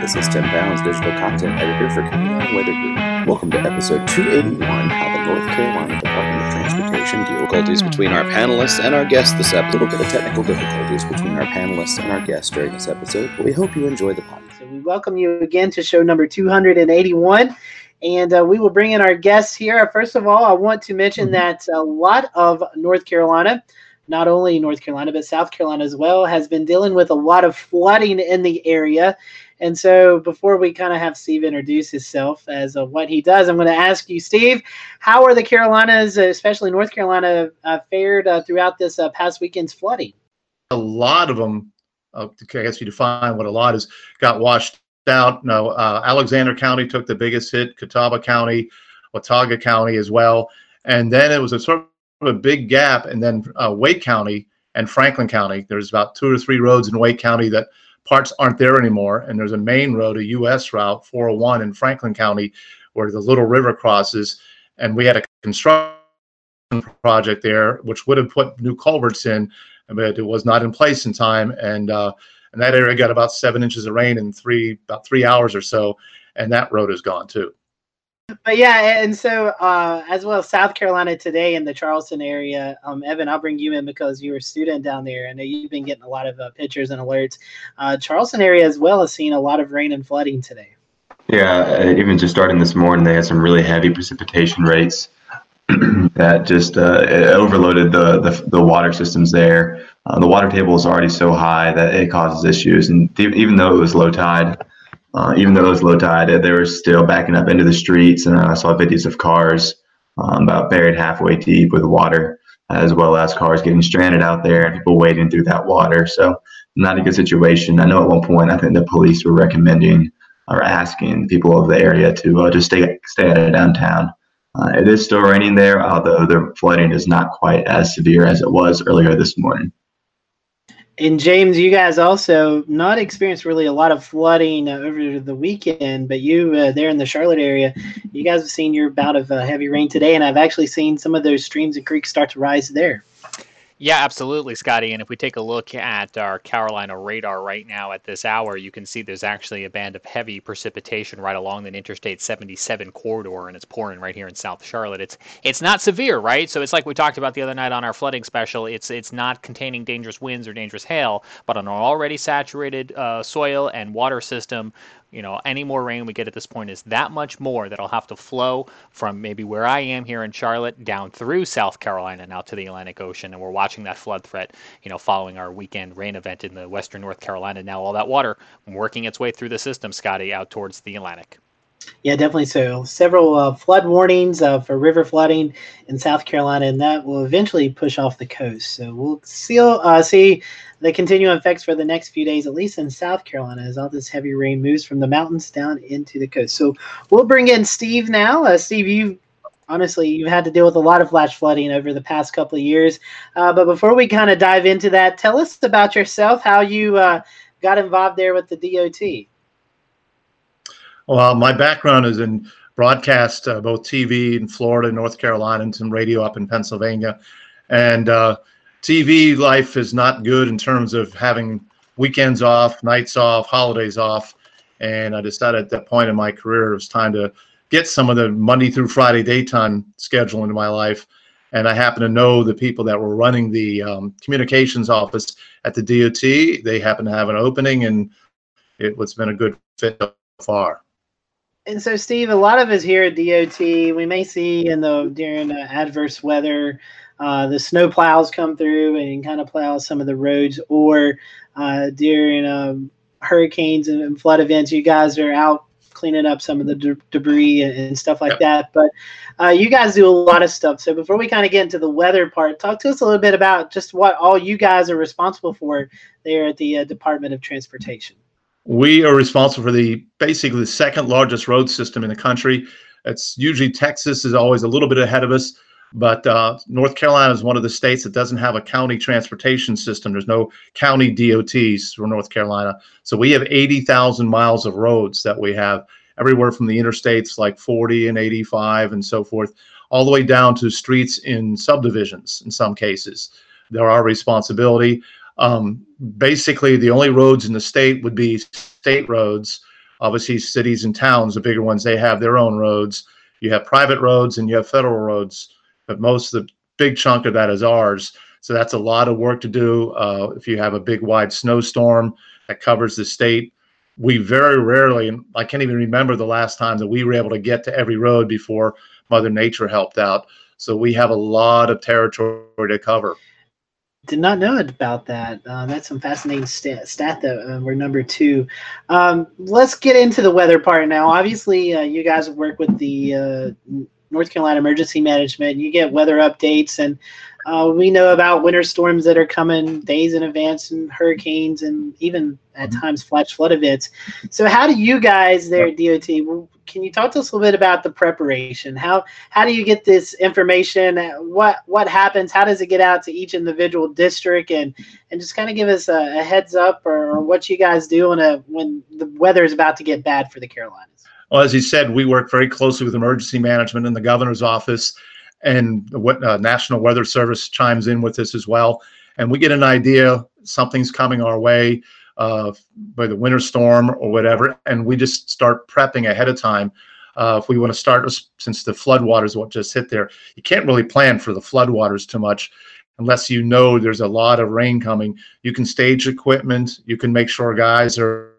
This is Tim Bounds, digital content editor for Carolina Weather Group. Welcome to episode 281 How the North Carolina Department of Transportation deals difficulties between our panelists and our guests this episode. A little bit of technical difficulties between our panelists and our guests during this episode, but we hope you enjoy the podcast. So we welcome you again to show number 281 and uh, we will bring in our guests here. First of all, I want to mention mm-hmm. that a lot of North Carolina not only North Carolina, but South Carolina as well, has been dealing with a lot of flooding in the area. And so, before we kind of have Steve introduce himself as of what he does, I'm going to ask you, Steve, how are the Carolinas, especially North Carolina, uh, fared uh, throughout this uh, past weekend's flooding? A lot of them, uh, I guess you define what a lot is, got washed out. No, uh, Alexander County took the biggest hit, Catawba County, Watauga County as well. And then it was a sort of a big gap, and then uh, Wake County and Franklin County. There's about two or three roads in Wake County that parts aren't there anymore, and there's a main road, a U.S. route, 401 in Franklin County, where the Little River crosses, and we had a construction project there, which would have put new culverts in, but it was not in place in time, and uh, and that area got about seven inches of rain in three about three hours or so, and that road is gone too but yeah, and so uh, as well South Carolina today in the Charleston area. Um, Evan, I'll bring you in because you're a student down there. I know you've been getting a lot of uh, pictures and alerts. Uh, Charleston area as well has seen a lot of rain and flooding today. Yeah, uh, even just starting this morning, they had some really heavy precipitation rates that just uh, overloaded the, the, the water systems there. Uh, the water table is already so high that it causes issues, and even though it was low tide uh, even though it was low tide, they were still backing up into the streets. And I saw videos of cars um, about buried halfway deep with water, as well as cars getting stranded out there and people wading through that water. So, not a good situation. I know at one point, I think the police were recommending or asking people of the area to uh, just stay stay out of downtown. Uh, it is still raining there, although the flooding is not quite as severe as it was earlier this morning and James, you guys also not experienced really a lot of flooding uh, over the weekend, but you uh, there in the Charlotte area, you guys have seen your bout of uh, heavy rain today, and I've actually seen some of those streams and creeks start to rise there. Yeah, absolutely, Scotty. And if we take a look at our Carolina radar right now at this hour, you can see there's actually a band of heavy precipitation right along the Interstate 77 corridor, and it's pouring right here in South Charlotte. It's it's not severe, right? So it's like we talked about the other night on our flooding special. It's it's not containing dangerous winds or dangerous hail, but on an already saturated uh, soil and water system, you know, any more rain we get at this point is that much more that'll have to flow from maybe where I am here in Charlotte down through South Carolina now to the Atlantic Ocean. And we're watching that flood threat, you know, following our weekend rain event in the western North Carolina. Now all that water working its way through the system, Scotty, out towards the Atlantic. Yeah, definitely so. Several uh, flood warnings uh, for river flooding in South Carolina, and that will eventually push off the coast. So we'll see, uh, see the continuing effects for the next few days, at least in South Carolina, as all this heavy rain moves from the mountains down into the coast. So we'll bring in Steve now. Uh, Steve, you honestly you've had to deal with a lot of flash flooding over the past couple of years. Uh, but before we kind of dive into that, tell us about yourself, how you uh, got involved there with the DOT. Well, my background is in broadcast, uh, both TV in Florida, North Carolina, and some radio up in Pennsylvania. And uh, TV life is not good in terms of having weekends off, nights off, holidays off. And I decided at that point in my career it was time to get some of the Monday through Friday daytime schedule into my life. And I happen to know the people that were running the um, communications office at the DOT. They happen to have an opening, and it's been a good fit so far. And so, Steve, a lot of us here at DOT, we may see in the during uh, adverse weather uh, the snow plows come through and kind of plow some of the roads, or uh, during um, hurricanes and, flood events, you guys are out cleaning up some of the de- debris and, and, stuff like yep. that. But uh, you guys do a lot of stuff. So before we kind of get into the weather part, talk to us a little bit about just what all you guys are responsible for there at the uh, Department of Transportation. We are responsible for the basically the second largest road system in the country. It's usually Texas is always a little bit ahead of us. But uh, North Carolina is one of the states that doesn't have a county transportation system. There's no county DOTs for North Carolina. So we have 80,000 miles of roads that we have everywhere from the interstates like 40 and 85 and so forth, all the way down to streets in subdivisions in some cases. They're our responsibility. Um, basically, the only roads in the state would be state roads Obviously, cities and towns, the bigger ones, they have their own roads. You have private roads and you have federal roads, but most of the big chunk of that is ours. So that's a lot of work to do. Uh, if you have a big wide snowstorm that covers the state, we very rarely, and I can't even remember the last time that we were able to get to every road before Mother Nature helped out. So we have a lot of territory to cover. Did not know about that. Uh, that's some fascinating stat, stat though. Uh, we're number two. Um, let's get into the weather part now. Obviously, uh, you guys work with the uh, North Carolina Emergency Management. You get weather updates, and uh, we know about winter storms that are coming days in advance, and hurricanes, and even at mm-hmm. times flash flood events. So, how do you guys there at DOT? Can you talk to us a little bit about the preparation? How how do you get this information? What what happens? How does it get out to each individual district? And and just kind of give us a, a heads up or, or, what you guys do when a when the weather is about to get bad for the Carolinas. Well, as you said, we work very closely with emergency management in the governor's office, and the uh, National Weather Service chimes in with this as well. And we get an idea something's coming our way uh, by the winter storm or whatever, and we just start prepping ahead of time. Uh, if we want to start, since the floodwaters what just hit there, you can't really plan for the floodwaters too much unless you know there's a lot of rain coming. You can stage equipment, you can make sure guys are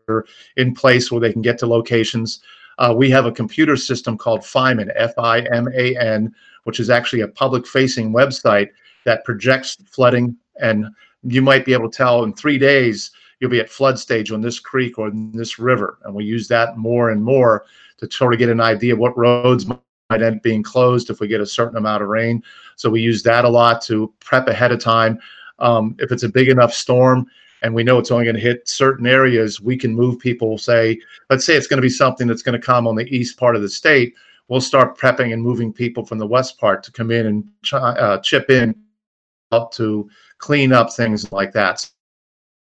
in place where they can get to locations. Uh, we have a computer system called FIMAN, F-I-M-A-N, which is actually a public-facing website that projects flooding, and you might be able to tell in three days you'll be at flood stage on this creek or in this river, and we use that more and more to sort of get an idea of what roads might end up being closed if we get a certain amount of rain. So we use that a lot to prep ahead of time. Um, if it's a big enough storm, and we know it's only going to hit certain areas, we can move people, say, let's say it's going to be something that's going to come on the east part of the state. We'll start prepping and moving people from the west part to come in and ch- uh, chip in up to clean up things like that.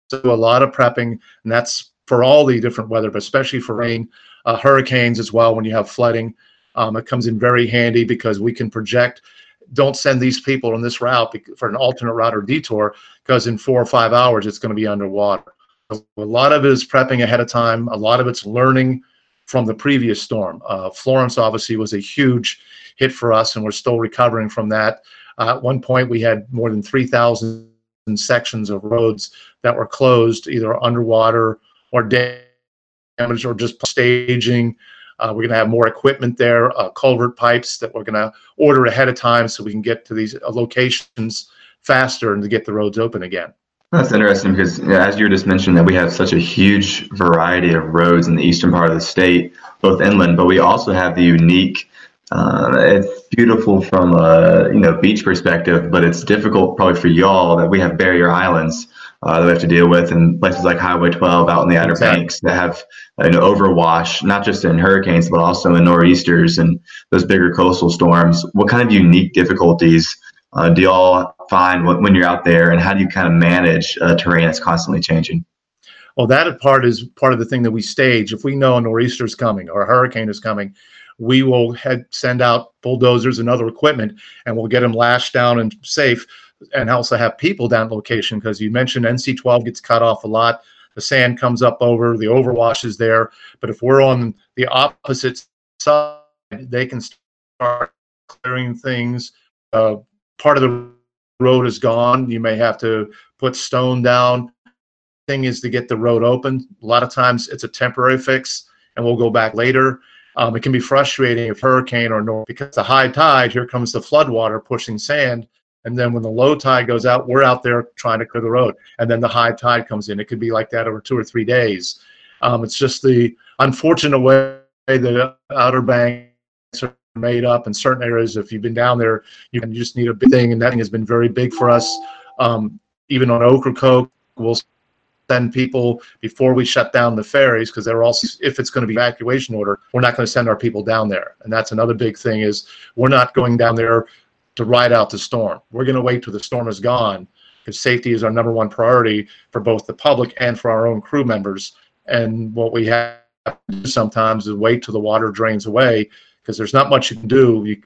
So a lot of prepping, and that's for all the different weather, but especially for rain, uh, hurricanes as well. When you have flooding, um, it comes in very handy because we can project don't send these people on this route for an alternate route or detour because in four or five hours it's going to be underwater. A lot of it is prepping ahead of time. A lot of it's learning from the previous storm. Uh, Florence obviously was a huge hit for us, and we're still recovering from that. Uh, at one point, we had more than 3,000 sections of roads that were closed, either underwater or damaged or just staging. Uh, we're going to have more equipment there, uh, culvert pipes that we're going to order ahead of time so we can get to these uh, locations faster and to get the roads open again. That's interesting because, as you just mentioned, that we have such a huge variety of roads in the eastern part of the state, both inland, but we also have the unique. Uh, it's beautiful from a you know beach perspective, but it's difficult probably for y'all that we have barrier islands uh, that we have to deal with, and places like Highway 12 out in the Outer exactly. Banks that have an overwash, not just in hurricanes, but also in nor'easters and those bigger coastal storms. What kind of unique difficulties uh, do y'all find when you're out there, and how do you kind of manage uh, terrain that's constantly changing? Well, that part is part of the thing that we stage. If we know a nor'easter is coming or a hurricane is coming, we will head send out bulldozers and other equipment, and we'll get them lashed down and safe and also have people down location because you mentioned NC12 gets cut off a lot. The sand comes up over, the overwash is there. But if we're on the opposite side, they can start clearing things. Uh, part of the road is gone. You may have to put stone down. Thing is to get the road open. A lot of times it's a temporary fix, and we'll go back later. Um, it can be frustrating if hurricane or north because the high tide, here comes the flood water pushing sand and then when the low tide goes out, we're out there trying to clear the road. And then the high tide comes in. It could be like that over two or three days. Um, it's just the unfortunate way the Outer Banks are made up in certain areas. If you've been down there, you, can, just need a big thing, and that thing has been very big for us. Um, even on Ocracoke, we'll send people before we shut down the ferries because they're also if it's going to be evacuation order we're not going to send our people down there and that's another big thing is we're not going down there to ride out the storm. We're going to wait till the storm is gone because safety is our number one priority for both the public and for our own crew members. And what we have to do sometimes is wait till the water drains away because there's not much you can do. You,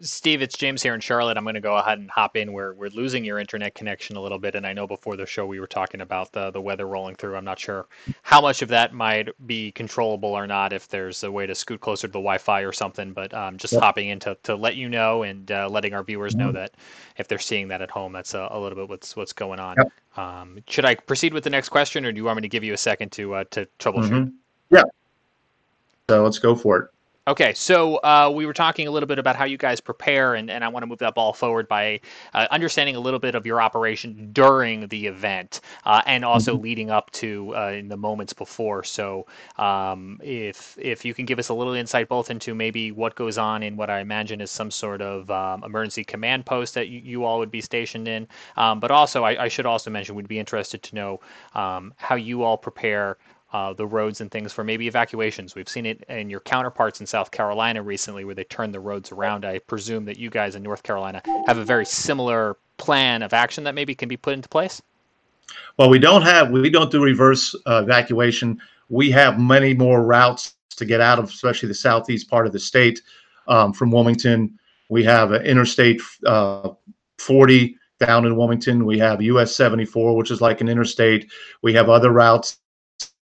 Steve, it's James here in Charlotte. I'm going to go ahead and hop in. We're we're losing your internet connection a little bit, and I know before the show we were talking about the the weather rolling through. I'm not sure how much of that might be controllable or not. If there's a way to scoot closer to the Wi-Fi or something, but um, just yep. hopping in to, to let you know and uh, letting our viewers know mm-hmm. that if they're seeing that at home, that's a, a little bit what's what's going on. Yep. Um, should I proceed with the next question, or do you want me to give you a second to uh, to troubleshoot? Mm-hmm. Yeah. So let's go for it. Okay, so uh, we were talking a little bit about how you guys prepare, and, and I want to move that ball forward by uh, understanding a little bit of your operation during the event uh, and also mm-hmm. leading up to uh, in the moments before. So, um, if if you can give us a little insight both into maybe what goes on in what I imagine is some sort of um, emergency command post that you, you, all would be stationed in, um, but also I, I, should also mention we'd be interested to know um, how you all prepare uh, the roads and things for maybe evacuations. We've seen it in your counterparts in South Carolina recently where they turned the roads around. I presume that you guys in North Carolina have a very similar plan of action that maybe can be put into place. Well, we don't have we don't do reverse uh, evacuation. We have many more routes to get out of, especially the southeast part of the state um, from Wilmington. We have Interstate uh, 40 down in Wilmington. We have US 74, which is like an interstate. We have other routes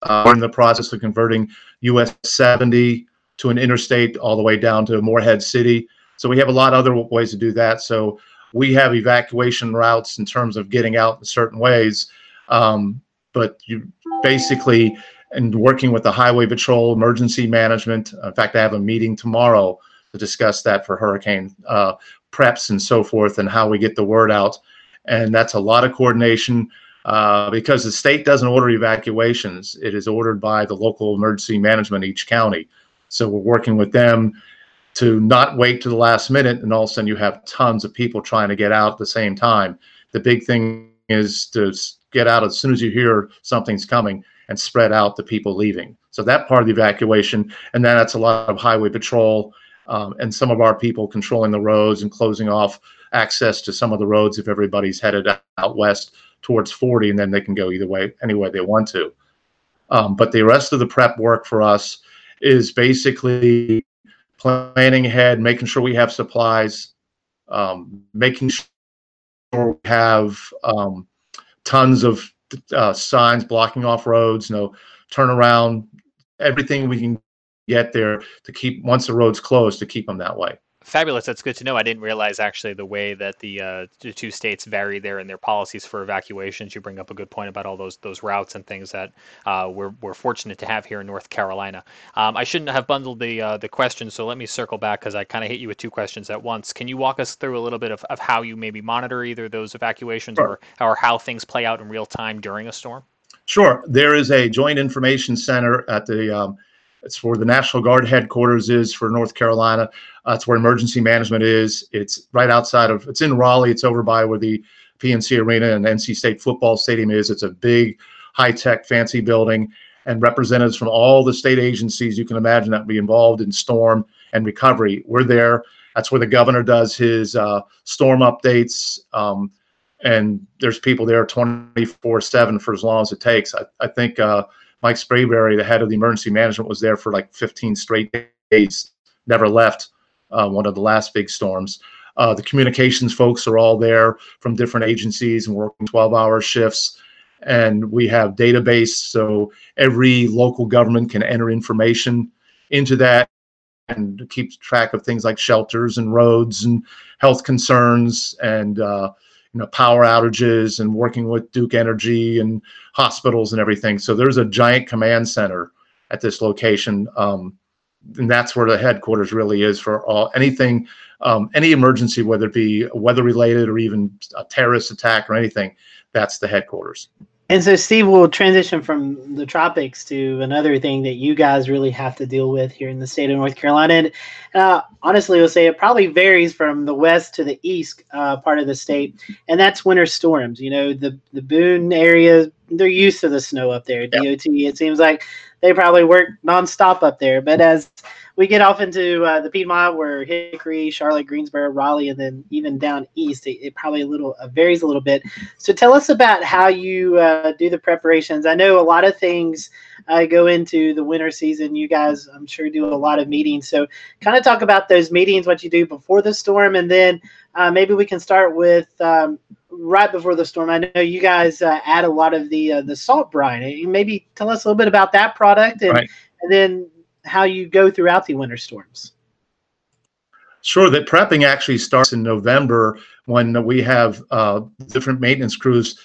uh, we're in the process of converting US 70 to an interstate all the way down to Morehead City. So we have a lot of other ways to do that. So we have evacuation routes in terms of getting out in certain ways. Um, but you basically, and working with the Highway Patrol, emergency management. In fact, I have a meeting tomorrow to discuss that for hurricane uh, preps and so forth and how we get the word out. And that's a lot of coordination. Uh, because the state doesn't order evacuations. It is ordered by the local emergency management each county. So we're working with them to not wait to the last minute, and all of a sudden you have tons of people trying to get out at the same time. The big thing is to get out as soon as you hear something's coming and spread out the people leaving. So that part of the evacuation, and then that's a lot of highway patrol um, and some of our people controlling the roads and closing off access to some of the roads if everybody's headed out west towards 40, and then they can go either way, any way they want to. Um, but the rest of the prep work for us is basically planning ahead, making sure we have supplies, um, making sure we have um, tons of uh, signs blocking off roads, you know, turn around, everything we can get there to keep once the road's closed to keep them that way. Fabulous. That's good to know. I didn't realize actually the way that the, uh, the two states vary there in their policies for evacuations. You bring up a good point about all those those routes and things that uh, we're, we're fortunate to have here in North Carolina. Um, I shouldn't have bundled the uh, the questions, so let me circle back because I kind of hit you with two questions at once. Can you walk us through a little bit of, of how you maybe monitor either those evacuations sure. or, or how things play out in real time during a storm? Sure. There is a joint information center at the um, it's where the National Guard headquarters is for North Carolina. Uh, it's where emergency management is. It's right outside of. It's in Raleigh. It's over by where the PNC Arena and NC State football stadium is. It's a big, high-tech, fancy building, and representatives from all the state agencies you can imagine that be involved in storm and recovery. We're there. That's where the governor does his uh, storm updates. Um, and there's people there 24 7 for as long as it takes. I, I think uh, Mike Sprayberry, the head of the emergency management, was there for like 15 straight days, never left. Uh, one of the last big storms. Uh, the communications folks are all there from different agencies and working 12-hour shifts. And we have database, so every local government can enter information into that and keep track of things like shelters and roads and health concerns and uh, you know power outages and working with Duke Energy and hospitals and everything. So there's a giant command center at this location, um, and that's where the headquarters really is for all anything, um, any emergency, whether it be weather related or even a terrorist attack or anything. That's the headquarters. And so, Steve, we'll transition from the tropics to another thing that you guys really have to deal with here in the state of North Carolina. And uh, honestly, we'll say it probably varies from the west to the east uh, part of the state, and that's winter storms. You know, the the Boone area, they're used to the snow up there. DOT, it seems like they probably work nonstop up there. But as we get off into uh, the Piedmont, where Hickory, Charlotte, Greensboro, Raleigh, and then even down east, it, it probably a little uh, varies a little bit. So tell us about how you uh, do the preparations. I know a lot of things uh, go into the winter season. You guys, I'm sure, do a lot of meetings. So kind of talk about those meetings, what you do before the storm, and then uh, maybe we can start with um, right before the storm. I know you guys uh, add a lot of the the salt brine. Maybe tell us a little bit about that product and. Right. And then how you go throughout the winter storms. Sure, that prepping actually starts in November when we have uh, different maintenance crews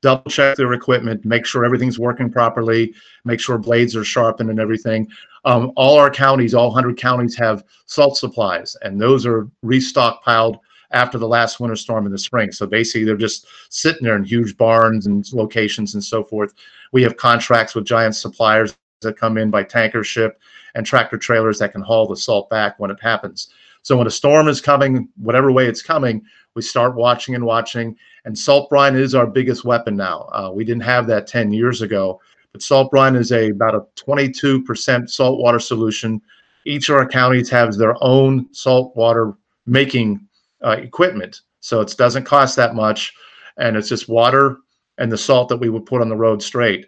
double check their equipment, make sure everything's working properly, make sure blades are sharpened and everything. Um, all our counties, all 100 counties have salt supplies, and those are restockpiled after the last winter storm in the spring. So basically, they're just sitting there in huge barns and locations and so forth. We have contracts with giant suppliers that come in by tanker ship and tractor trailers that can haul the salt back when it happens. So when a storm is coming, whatever way it's coming, we start watching and watching. And salt brine is our biggest weapon now. Uh, we didn't have that 10 years ago, but salt brine is a about a 22% saltwater solution. Each of our counties has their own saltwater making uh, equipment, so it doesn't cost that much, and it's just water and the salt that we would put on the road straight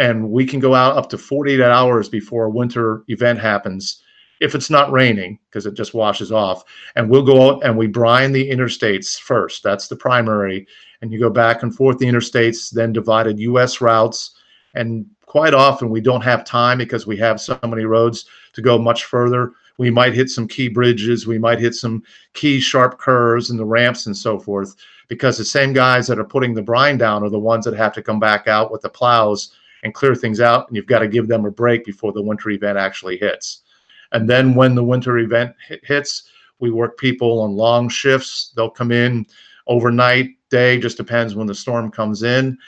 and we can go out up to 48 hours before a winter event happens if it's not raining because it just washes off and we'll go out and we brine the interstates first. That's the primary and you go back and forth the interstates then divided us routes and quite often we don't have time because we have so many roads to go much further. We might hit some key bridges we might hit some key sharp curves and the ramps and so forth because the same guys that are putting the brine down are the ones that have to come back out with the plows and clear things out. And you've got to give them a break before the winter event actually hits. And then when the winter event hits, we work people on long shifts. They'll come in overnight, day, just depends when the storm comes in.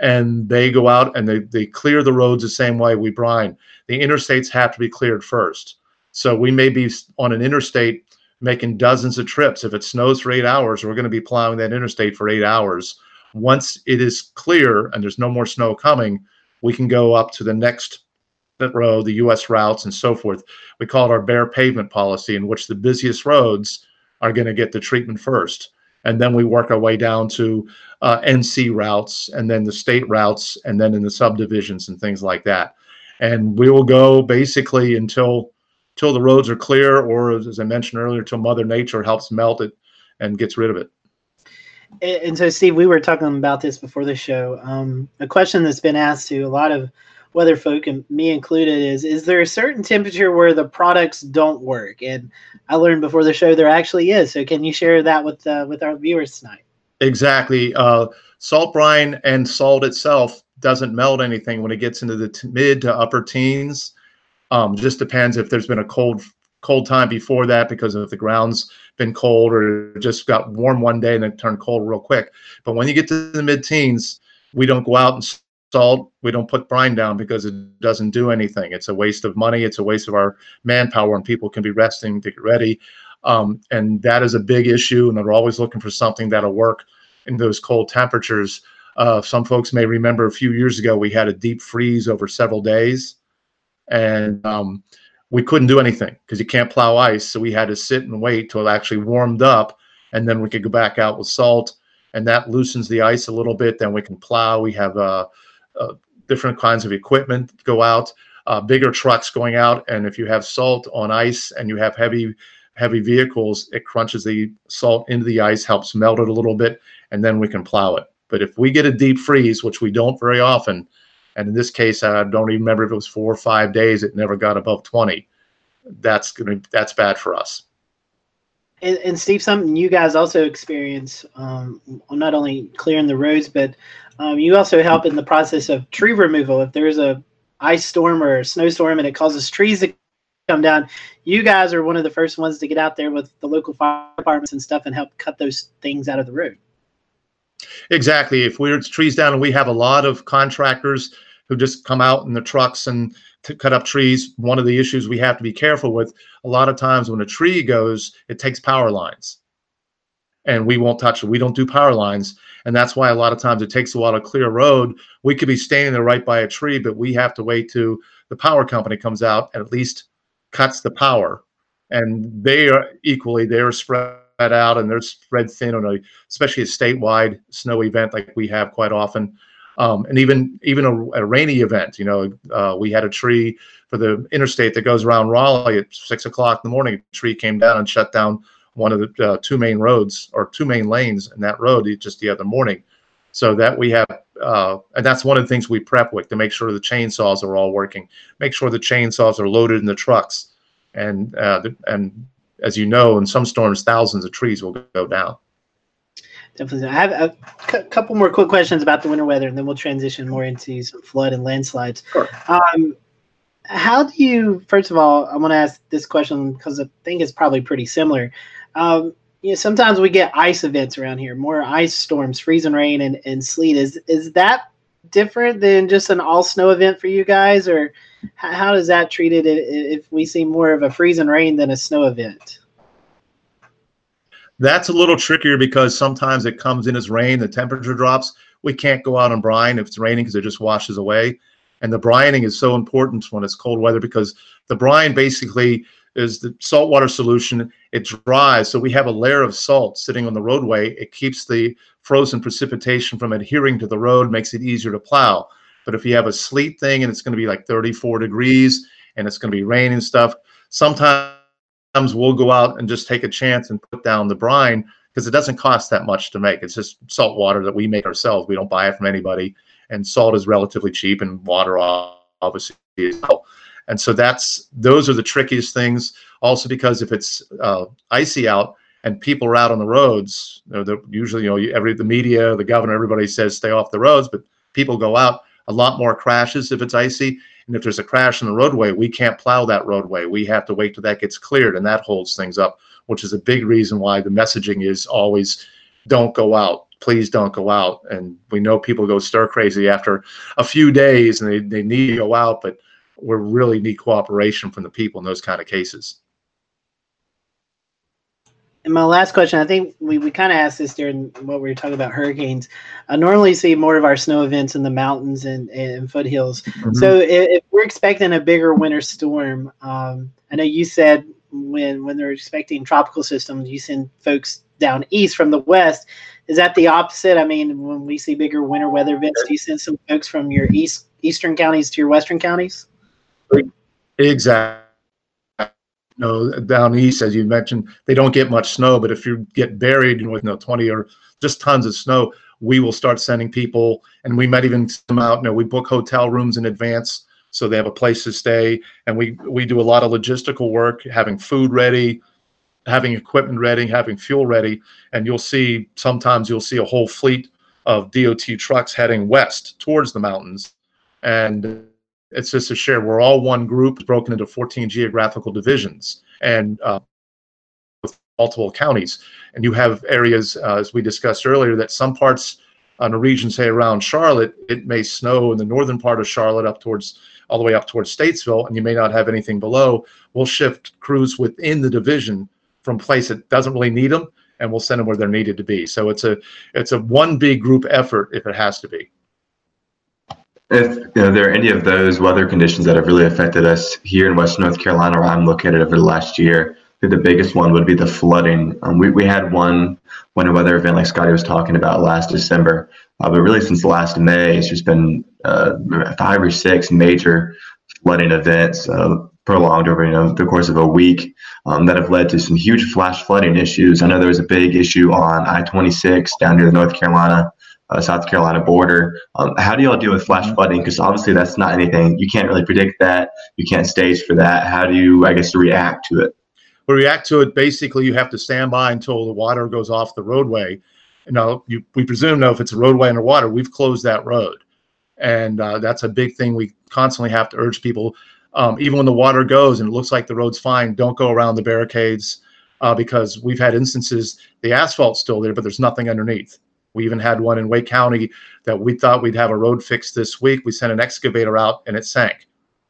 And they go out and they, they clear the roads the same way we brine. The interstates have to be cleared first. So we may be on an interstate making dozens of trips. If it snows for eight hours, we're going to be plowing that interstate for eight hours. Once it is clear and there's no more snow coming, we can go up to the next road, the U.S. routes, and so forth. We call it our bare pavement policy, in which the busiest roads are going to get the treatment first. And then we work our way down to uh, NC routes, and then the state routes, and then in the subdivisions and things like that. And we will go basically until until the roads are clear, or as I mentioned earlier, until Mother Nature helps melt it and gets rid of it and so steve we were talking about this before the show. Um, a question that's been asked to a lot of weather folk and me included is is there a certain temperature where the products don't work? And i learned before the show there actually is. So can you share that with uh, with our viewers tonight? Exactly. Uh, salt brine and salt itself doesn't melt anything when it gets into the t- mid to upper teens. Um, just depends if there's been a cold cold time before that because of the ground's been cold or just got warm one day and then turned cold real quick. But when you get to the mid teens, we don't go out and salt. We don't put brine down because it doesn't do anything. It's a waste of money. It's a waste of our manpower, and people can be resting to get ready. Um, and that is a big issue. And they're always looking for something that'll work in those cold temperatures. Uh, some folks may remember a few years ago we had a deep freeze over several days, and um, we couldn't do anything because you can't plow ice. So we had to sit and wait till it actually warmed up, and then we could go back out with salt, and that loosens the ice a little bit. Then we can plow. We have uh, uh, different kinds of equipment go out, uh, bigger trucks going out, and if you have salt on ice and you have heavy heavy vehicles, it crunches the salt into the ice, helps melt it a little bit, and then we can plow it. But if we get a deep freeze, which we don't very often, and in this case, I don't even remember if it was four or five days. It never got above 20. That's gonna that's bad for us. And, and Steve, something you guys also experience, um, not only clearing the roads, but um, you also help in the process of tree removal. If there's a ice storm or a snowstorm and it causes trees to come down, you guys are one of the first ones to get out there with the local fire departments and stuff and help cut those things out of the road. Exactly. If we're trees down, and we have a lot of contractors who just come out in the trucks and to cut up trees. One of the issues we have to be careful with a lot of times when a tree goes, it takes power lines, and we won't touch it. We don't do power lines, And that's why a lot of times it takes a while to clear a road. We could be standing there right by a tree, but we have to wait to the power company comes out and at least cuts the power. And they are equally, they're spread out and they're spread thin on a, especially a statewide snow event like we have quite often. Um, and even even a, a, rainy event. You know, uh, we had a tree for the interstate that goes around Raleigh at six o'clock in the morning. A tree came down and shut down one of the uh, two main roads or two main lanes in that road just the other morning. So that we have, uh, and that's one of the things we prep with to make sure the chainsaws are all working, make sure the chainsaws are loaded in the trucks, and uh, the, and as you know, in some storms, thousands of trees will go down. Definitely. I have a c- couple more quick questions about the winter weather, and then we'll transition more into some flood and landslides. Sure. Um, how do you, first of all, I want to ask this question because I think it's probably pretty similar. Um, you know, sometimes we get ice events around here, more ice storms, freezing rain, and, and sleet. Is is that different than just an all snow event for you guys, or how, does that treated if we see more of a freezing rain than a snow event? That's a little trickier because sometimes it comes in as rain, the temperature drops. We can't go out and brine if it's raining because it just washes away. And the brining is so important when it's cold weather because the brine basically is the saltwater solution. It dries, so we have a layer of salt sitting on the roadway. It keeps the frozen precipitation from adhering to the road, makes it easier to plow. But if you have a sleet thing and it's going to be like 34 degrees and it's going to be rain and stuff, sometimes we'll go out and just take a chance and put down the brine because it doesn't cost that much to make. It's just salt water that we make ourselves. We don't buy it from anybody, and salt is relatively cheap, and water obviously is well. And so that's those are the trickiest things. Also, because if it's uh, icy out and people are out on the roads, usually you know every the media, the governor, everybody says stay off the roads, but people go out. A lot more crashes if it's icy, and if there's a crash in the roadway, we can't plow that roadway. We have to wait till that gets cleared, and that holds things up, which is a big reason why the messaging is always don't go out. Please don't go out. And we know people go stir crazy after a few days and they, they need to go out, but we really need cooperation from the people in those kind of cases. And my last question, I think we, we kind of asked this during what we were talking about hurricanes. I normally see more of our snow events in the mountains and, and foothills. Mm-hmm. So if, if, we're expecting a bigger winter storm, um, I know you said when when they're expecting tropical systems, you send folks down east from the west. Is that the opposite? I mean, when we see bigger winter weather events, do you send some folks from your east eastern counties to your western counties? Exactly. You know, down east, as you mentioned, they don't get much snow, but if you get buried with you know 20 or just tons of snow, we will start sending people, and we might even send them out. You know, we book hotel rooms in advance so they have a place to stay, and we we do a lot of logistical work, having food ready, having equipment ready, having fuel ready, and you'll see sometimes you'll see a whole fleet of DOT trucks heading west towards the mountains, and it's just a share. We're all one group broken into 14 geographical divisions and uh, multiple counties. And you have areas, uh, as we discussed earlier, that some parts on a region, say around Charlotte, it may snow in the northern part of Charlotte up towards all the way up towards Statesville, and you may not have anything below. We'll shift crews within the division from place that doesn't really need them, and we'll send them where they're needed to be. So it's a it's a one big group effort if it has to be if you know, there are any of those weather conditions that have really affected us here in Western North Carolina, where I'm located over the last year, I the biggest one would be the flooding. Um, we, we had one winter weather event like Scotty was talking about last December, uh, but really since last May, it's just been uh, five or six major flooding events uh, prolonged over you know the course of a week um, that have led to some huge flash flooding issues. I know there was a big issue on I-26 down near the North Carolina uh, South Carolina border. Um, how do y'all deal with flash flooding? Because obviously that's not anything you can't really predict that. You can't stage for that. How do you, I guess, react to it? We react to it. Basically, you have to stand by until the water goes off the roadway. You know, you, we presume now if it's a roadway underwater, we've closed that road, and uh, that's a big thing. We constantly have to urge people, um, even when the water goes and it looks like the road's fine, don't go around the barricades. Uh, because we've had instances the asphalt's still there, but there's nothing underneath. We even had one in Wake County that we thought we'd have a road fixed this week. We sent an excavator out and it sank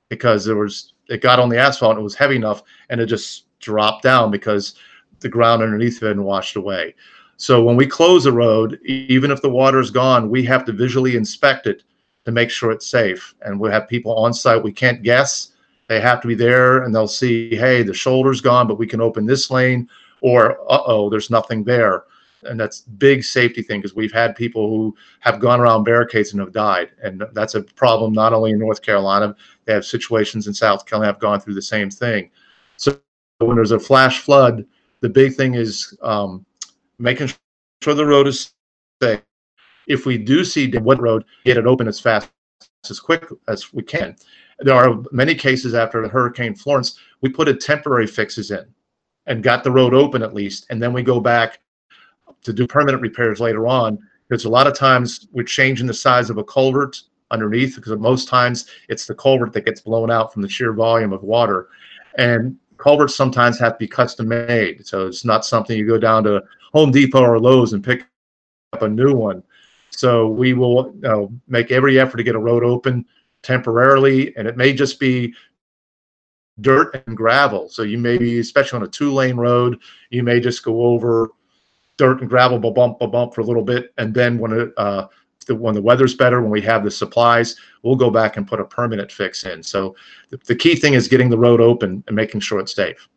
because there was it got on the asphalt and it was heavy enough and it just dropped down because the ground underneath it had been washed away. So when we close a road, even if the water is gone, we have to visually inspect it to make sure it's safe. And we have people on site. We can't guess. They have to be there and they'll see, hey, the shoulder's gone, but we can open this lane, or uh oh, there's nothing there. And that's big safety thing because we've had people who have gone around barricades and have died. And that's a problem not only in North Carolina, they have situations in South Carolina have gone through the same thing. So when there's a flash flood, the big thing is um, making sure the road is safe. If we do see what road, get it open as fast as quick as we can. There are many cases after Hurricane Florence, we put a temporary fixes in and got the road open at least, and then we go back to do permanent repairs later on. Because a lot of times we're changing the size of a culvert underneath, because most times it's the culvert that gets blown out from the sheer volume of water. And culverts sometimes have to be custom made. So it's not something you go down to Home Depot or Lowe's and pick up a new one. So we will you know, make every effort to get a road open temporarily, and it may just be dirt and gravel. So you may be, especially on a two-lane road, you may just go over dirt and gravel, ba bump, ba bump for a little bit, and then when it, uh, the, when the weather's better, when we have the supplies, we'll go back and put a permanent fix in. So the, the key thing is getting the road open and making sure it's safe.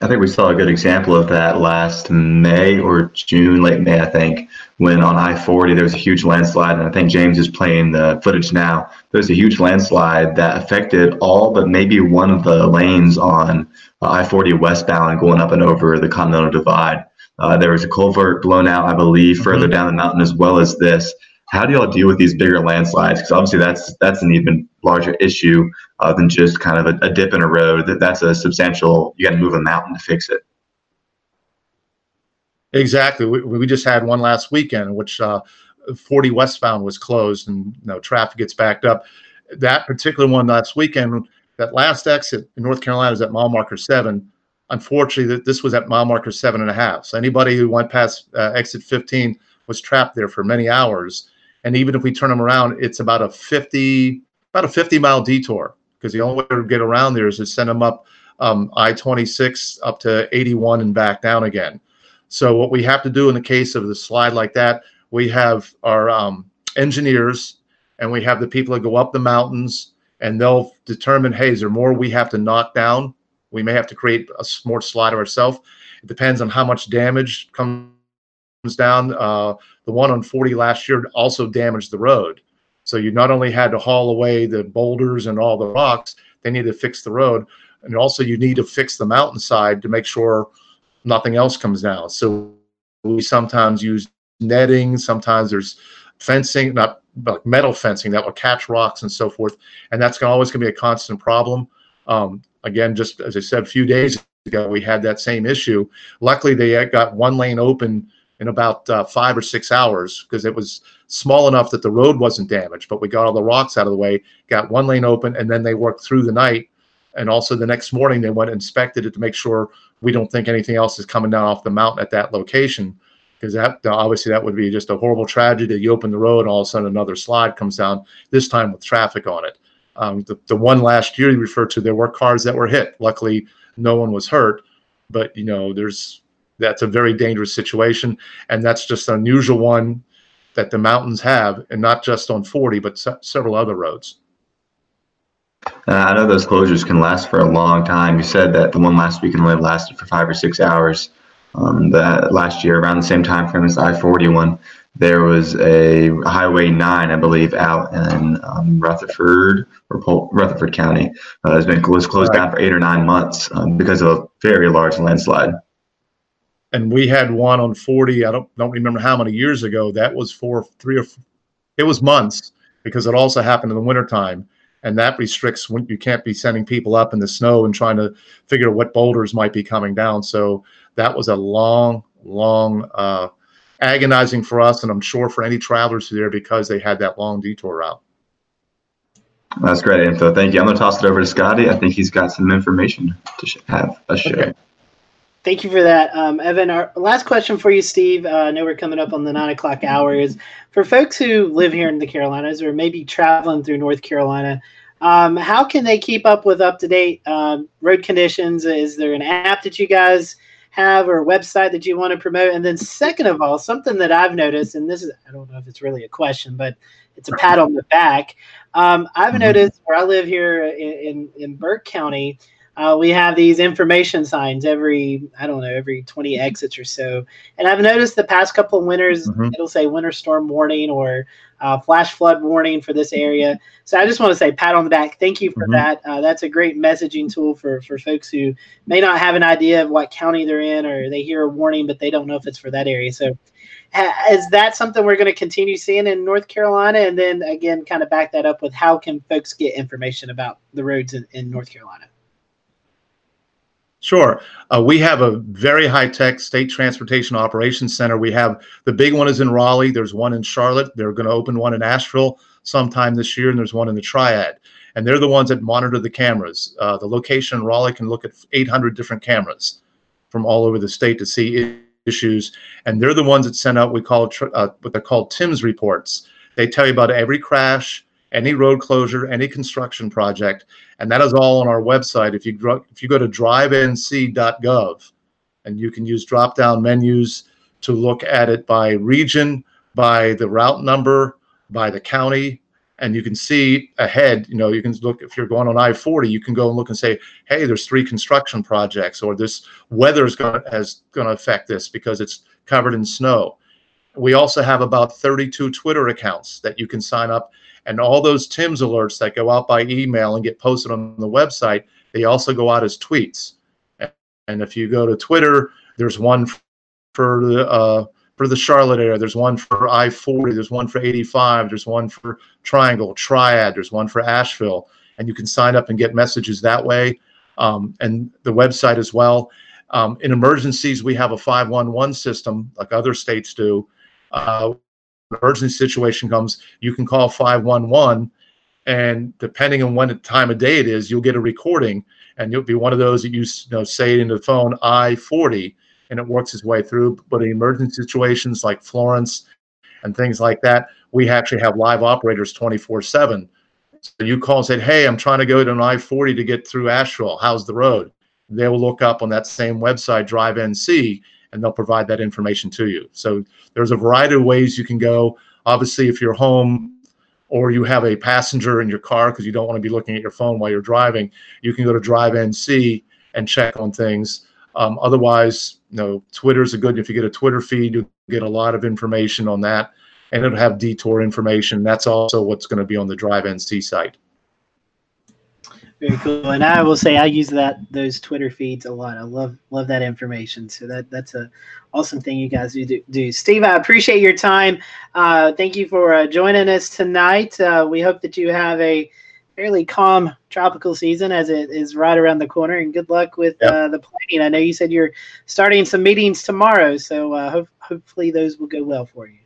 I think we saw a good example of that last May or June, late May, I think, when on I 40 there was a huge landslide. And I think James is playing the footage now. There was a huge landslide that affected all but maybe one of the lanes on uh, I 40 westbound going up and over the Continental Divide. Uh, there was a culvert blown out, I believe, mm-hmm. further down the mountain as well as this. How do y'all deal with these bigger landslides? Because obviously that's that's an even larger issue uh, than just kind of a, a, dip in a road. That that's a substantial. You got to move a mountain to fix it. Exactly. We, we just had one last weekend, which uh, 40 westbound was closed, and you know traffic gets backed up. That particular one last weekend, that last exit in North Carolina is at mile marker seven. Unfortunately, this was at mile marker seven and a half. So anybody who went past uh, exit 15 was trapped there for many hours. And even if we turn them around, it's about a 50 about a 50 mile detour because the only way to get around there is to send them up um, I-26 up to 81 and back down again. So what we have to do in the case of the slide like that, we have our um, engineers and we have the people that go up the mountains and they'll determine, hey, is there more we have to knock down? We may have to create a more slide of ourselves. It depends on how much damage comes down. Uh, the one on 40 last year also damaged the road. So you not only had to haul away the boulders and all the rocks, they need to fix the road. And also you need to fix the mountainside to make sure nothing else comes down. So we sometimes use netting, sometimes there's fencing, not like metal fencing that will catch rocks and so forth. And that's always going to be a constant problem. Um, again, just as I said a few days ago, we had that same issue. Luckily, they got one lane open in about uh, five or six hours because it was small enough that the road wasn't damaged. But we got all the rocks out of the way, got one lane open, and then they worked through the night. And also the next morning, they went and inspected it to make sure we don't think anything else is coming down off the mountain at that location. Because that obviously that would be just a horrible tragedy. You open the road, and all of a sudden another slide comes down. This time with traffic on it. Um, the, the one last year you referred to, there were cars that were hit. Luckily, no one was hurt. But you know, there's that's a very dangerous situation, and that's just an unusual one that the mountains have, and not just on 40, but se- several other roads. Uh, I know those closures can last for a long time. You said that the one last weekend only lasted for five or six hours. Um, last year, around the same time frame as I-41, there was a Highway 9, I believe, out in um, Rutherford or Pol- Rutherford County. Uh, has been was closed right. down for eight or nine months um, because of a very large landslide and we had one on 40 i don't don't remember how many years ago that was for three or four, it was months because it also happened in the wintertime and that restricts when you can't be sending people up in the snow and trying to figure out what boulders might be coming down so that was a long long uh, agonizing for us and i'm sure for any travelers there because they had that long detour route that's great info thank you i'm going to toss it over to scotty i think he's got some information to have us share okay. Thank you for that, um, Evan. Our last question for you, Steve. Uh, I know we're coming up on the nine o'clock hour. Is for folks who live here in the Carolinas or maybe traveling through North Carolina, um, how can they keep up with up to date um, road conditions? Is there an app that you guys have or website that you want to promote? And then, second of all, something that I've noticed, and this is, I don't know if it's really a question, but it's a pat on the back. Um, I've mm-hmm. noticed where I live here in, in, in Burke County, uh, we have these information signs every i don't know every 20 exits or so. And i've noticed the past couple of winters mm-hmm. it'll say winter storm warning or uh, flash flood warning for this area. So i just want to say pat on the back. Thank you for mm-hmm. that. Uh, that's a great messaging tool for for folks who may not have an idea of what county they're in or they hear a warning but they don't know if it's for that area. So is that something we're going to continue seeing in north carolina? And then again kind of back that up with how can folks get information about the roads in, in north carolina Sure. Uh, we have a very high tech state transportation operations center. We have the big one is in Raleigh. There's one in Charlotte. They're going to open one in Asheville sometime this year, and there's one in the Triad. And they're the ones that monitor the cameras. Uh, the location in Raleigh can look at 800 different cameras from all over the state to see issues. And they're the ones that send out we call uh, what they're called TIMS reports. They tell you about every crash, any road closure, any construction project, and that is all on our website. If you if you go to drivenc.gov, and you can use drop down menus to look at it by region, by the route number, by the county, and you can see ahead. You know, you can look if you're going on I-40, you can go and look and say, hey, there's three construction projects, or this weather is going has going to affect this because it's covered in snow. We also have about 32 Twitter accounts that you can sign up and all those TIMS alerts that go out by email and get posted on the website, they also go out as tweets. And if you go to Twitter, there's one for the uh, for the Charlotte area. There's one for I-40. There's one for 85. There's one for Triangle, Triad. There's one for Asheville, and you can sign up and get messages that way. Um, and the website as well. Um, in emergencies, we have a 511 system like other states do. Uh, emergency situation comes, you can call 511 and depending on when the time of day it is, you'll get a recording and you'll be one of those that you, you know say into the phone I-40 and it works its way through. But in emergency situations like Florence and things like that, we actually have live operators 24 7. So you call and say, hey, I'm trying to go to an I-40 to get through Asheville. How's the road? They will look up on that same website, Drive NC, and they'll provide that information to you. So there's a variety of ways you can go. Obviously, if you're home or you have a passenger in your car because you don't want to be looking at your phone while you're driving, you can go to Drive NC and check on things. Um, otherwise, you know, Twitter's a good. If you get a Twitter feed, you get a lot of information on that, and it'll have detour information. That's also what's going to be on the Drive NC site. Very cool. And I will say I use that those Twitter feeds a lot. I love love that information. So that that's a awesome thing you guys do. do. Steve, I appreciate your time. Uh, thank you for uh, joining us tonight. Uh, we hope that you have a fairly calm tropical season as it is right around the corner. And good luck with yep. Uh, the planning. I know you said you're starting some meetings tomorrow, so uh, ho- hopefully those will go well for you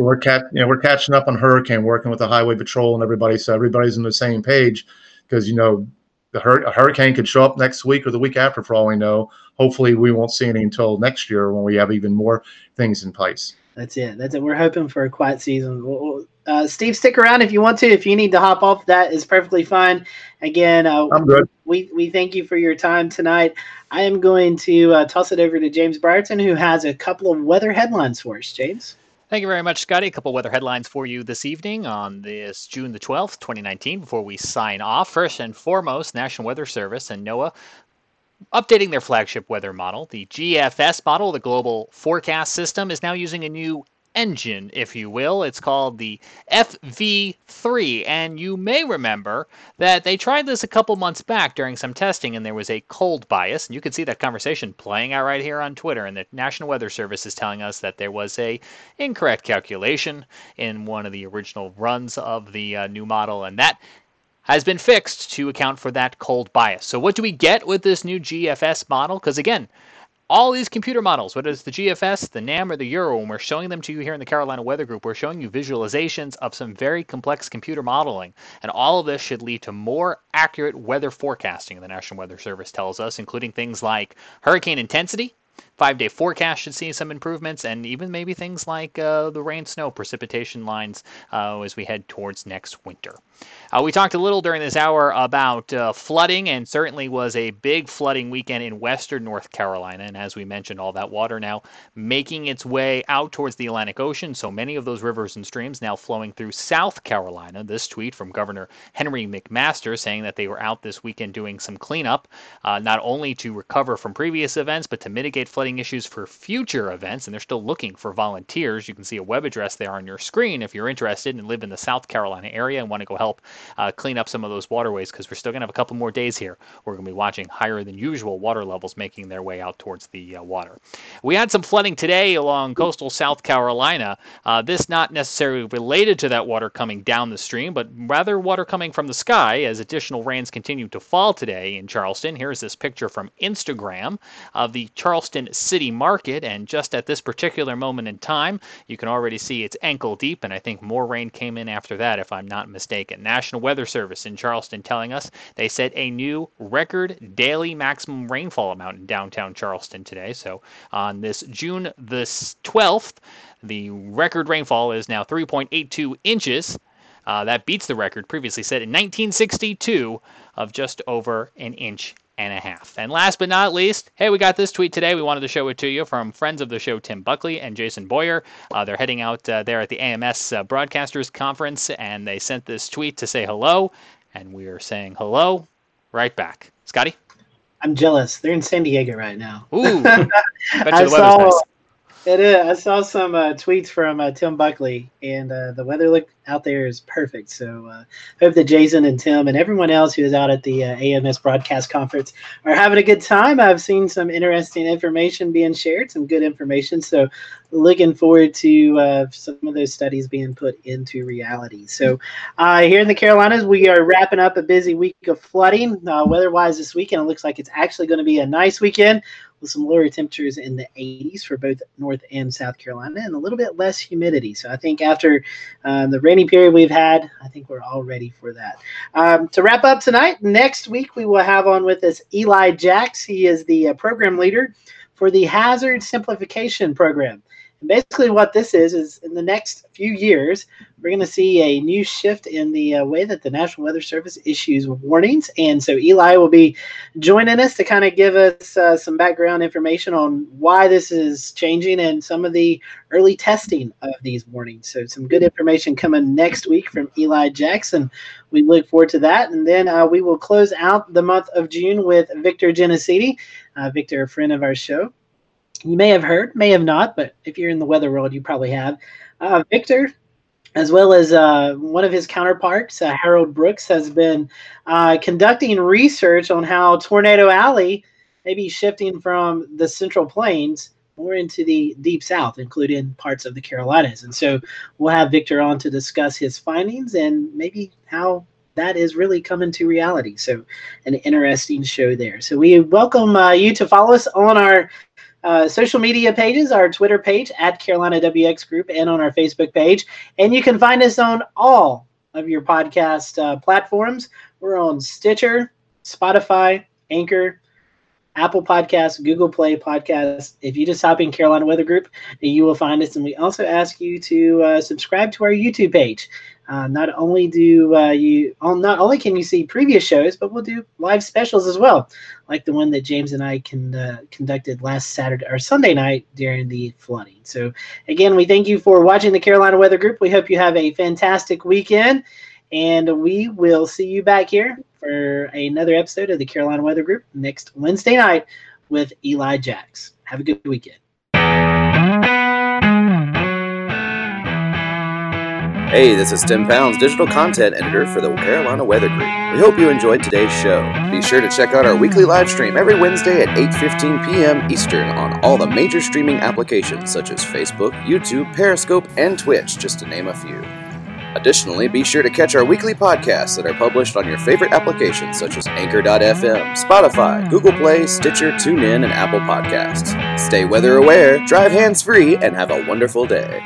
we're cat you know we're catching up on hurricane working with the highway patrol and everybody so everybody's on the same page because you know the hur- a hurricane could show up next week or the week after for all we know. Hopefully, we won't see any until next year when we have even more things in place. That's it. That's it. We're hoping for a quiet season. Uh, Steve, stick around if you want to. If you need to hop off, that is perfectly fine. Again, uh, I'm good. We we thank you for your time tonight. I am going to uh, toss it over to James Brierton, who has a couple of weather headlines for us. James. Thank you very much, Scotty. A couple weather headlines for you this evening on this June the 12th, 2019. Before we sign off, first and foremost, National Weather Service and NOAA updating their flagship weather model. The GFS model, the Global Forecast System, is now using a new engine, if you will. It's called the FV3. And you may remember that they tried this a couple months back during some testing, and there was a cold bias. And you can see that conversation playing out right here on Twitter. And the National Weather Service is telling us that there was a incorrect calculation in one of the original runs of the uh, new model, and that has been fixed to account for that cold bias. So, what do we get with this new GFS model? Because again, all these computer models, whether it's the GFS, the NAM, or the Euro, when we're showing them to you here in the Carolina Weather Group, we're showing you visualizations of some very complex computer modeling. And all of this should lead to more accurate weather forecasting, the National Weather Service tells us, including things like hurricane intensity, Five day forecast should see some improvements, and even maybe things like uh, the rain snow precipitation lines uh, as we head towards next winter. Uh, we talked a little during this hour about uh, flooding, and certainly was a big flooding weekend in western North Carolina. And as we mentioned, all that water now making its way out towards the Atlantic Ocean. So many of those rivers and streams now flowing through South Carolina. This tweet from Governor Henry McMaster saying that they were out this weekend doing some cleanup, uh, not only to recover from previous events, but to mitigate flooding issues for future events. And they're still looking for volunteers. You can see a web address there on your screen if you're interested and live in the South Carolina area and want to go help uh, clean up some of those waterways because we're still going to have a couple more days here. We're going to be watching higher than usual water levels making their way out towards the uh, water. We had some flooding today along coastal South Carolina. Uh, this not necessarily related to that water coming down the stream, but rather water coming from the sky as additional rains continue to fall today in Charleston. Here's this picture from Instagram of the Charleston City Market, and just at this particular moment in time, you can already see it's ankle deep, and I think more rain came in after that, if I'm not mistaken. National Weather Service in Charleston telling us they set a new record daily maximum rainfall amount in downtown Charleston today. So on this June the 12th, the record rainfall is now 3.82 inches. Uh, that beats the record previously set in 1962 of just over an inch and a half. And last but not least, hey, we got this tweet today. We wanted to show it to you from friends of the show, Tim Buckley and Jason Boyer. Uh, they're heading out uh, there at the AMS uh, Broadcasters Conference, and they sent this tweet to say hello, and we are saying hello right back. Scotty? I'm jealous. They're in San Diego right now. Ooh, bet you I weather's saw nice. It is. I saw some uh, tweets from uh, Tim Buckley, and uh, the weather look out there is perfect. So uh, hope that Jason and Tim and everyone else who is out at the uh, AMS broadcast conference are having a good time. I've seen some interesting information being shared, some good information. So looking forward to uh, some of those studies being put into reality. So uh, here in the Carolinas, we are wrapping up a busy week of flooding. Weather-wise, this weekend it looks like it's actually going to be a nice weekend with some lower temperatures in the 80s for both North and South Carolina, and a little bit less humidity. So I think after um, the rainy period we've had, I think we're all ready for that. Um, to wrap up tonight, next week we will have on with us Eli Jacks. He is the uh, program leader for the Hazard Simplification Program. And basically, what this is is in the next few years, we're going to see a new shift in the uh, way that the National Weather Service issues warnings. And so Eli will be joining us to kind of give us uh, some background information on why this is changing and some of the early testing of these warnings. So some good information coming next week from Eli Jackson. We look forward to that. And then uh, we will close out the month of June with Victor Gensini. Uh, Victor, a friend of our show. You may have heard, may have not, but if you're in the weather world, you probably have. Uh, Victor, as well as uh, one of his counterparts, uh, Harold Brooks, has been uh, conducting research on how Tornado Alley may be shifting from the Central Plains more into the Deep South, including parts of the Carolinas. And so we'll have Victor on to discuss his findings and maybe how that is really coming to reality. So, an interesting show there. So, we welcome uh, you to follow us on our uh, social media pages, our Twitter page at Carolina WX Group, and on our Facebook page. And you can find us on all of your podcast uh, platforms. We're on Stitcher, Spotify, Anchor, Apple Podcasts, Google Play Podcasts. If you just hop in Carolina Weather Group, you will find us. And we also ask you to uh, subscribe to our YouTube page. Uh, not only do uh, you, not only can you see previous shows, but we'll do live specials as well, like the one that James and I can, uh, conducted last Saturday or Sunday night during the flooding. So again, we thank you for watching the Carolina Weather Group. We hope you have a fantastic weekend, and we will see you back here for another episode of the Carolina Weather Group next Wednesday night with Eli Jacks. Have a good weekend. Hey, this is Tim Pounds, digital content editor for the Carolina Weather Group. We hope you enjoyed today's show. Be sure to check out our weekly live stream every Wednesday at 8:15 p.m. Eastern on all the major streaming applications such as Facebook, YouTube, Periscope, and Twitch, just to name a few. Additionally, be sure to catch our weekly podcasts that are published on your favorite applications such as Anchor.fm, Spotify, Google Play, Stitcher, TuneIn, and Apple Podcasts. Stay weather aware, drive hands free, and have a wonderful day.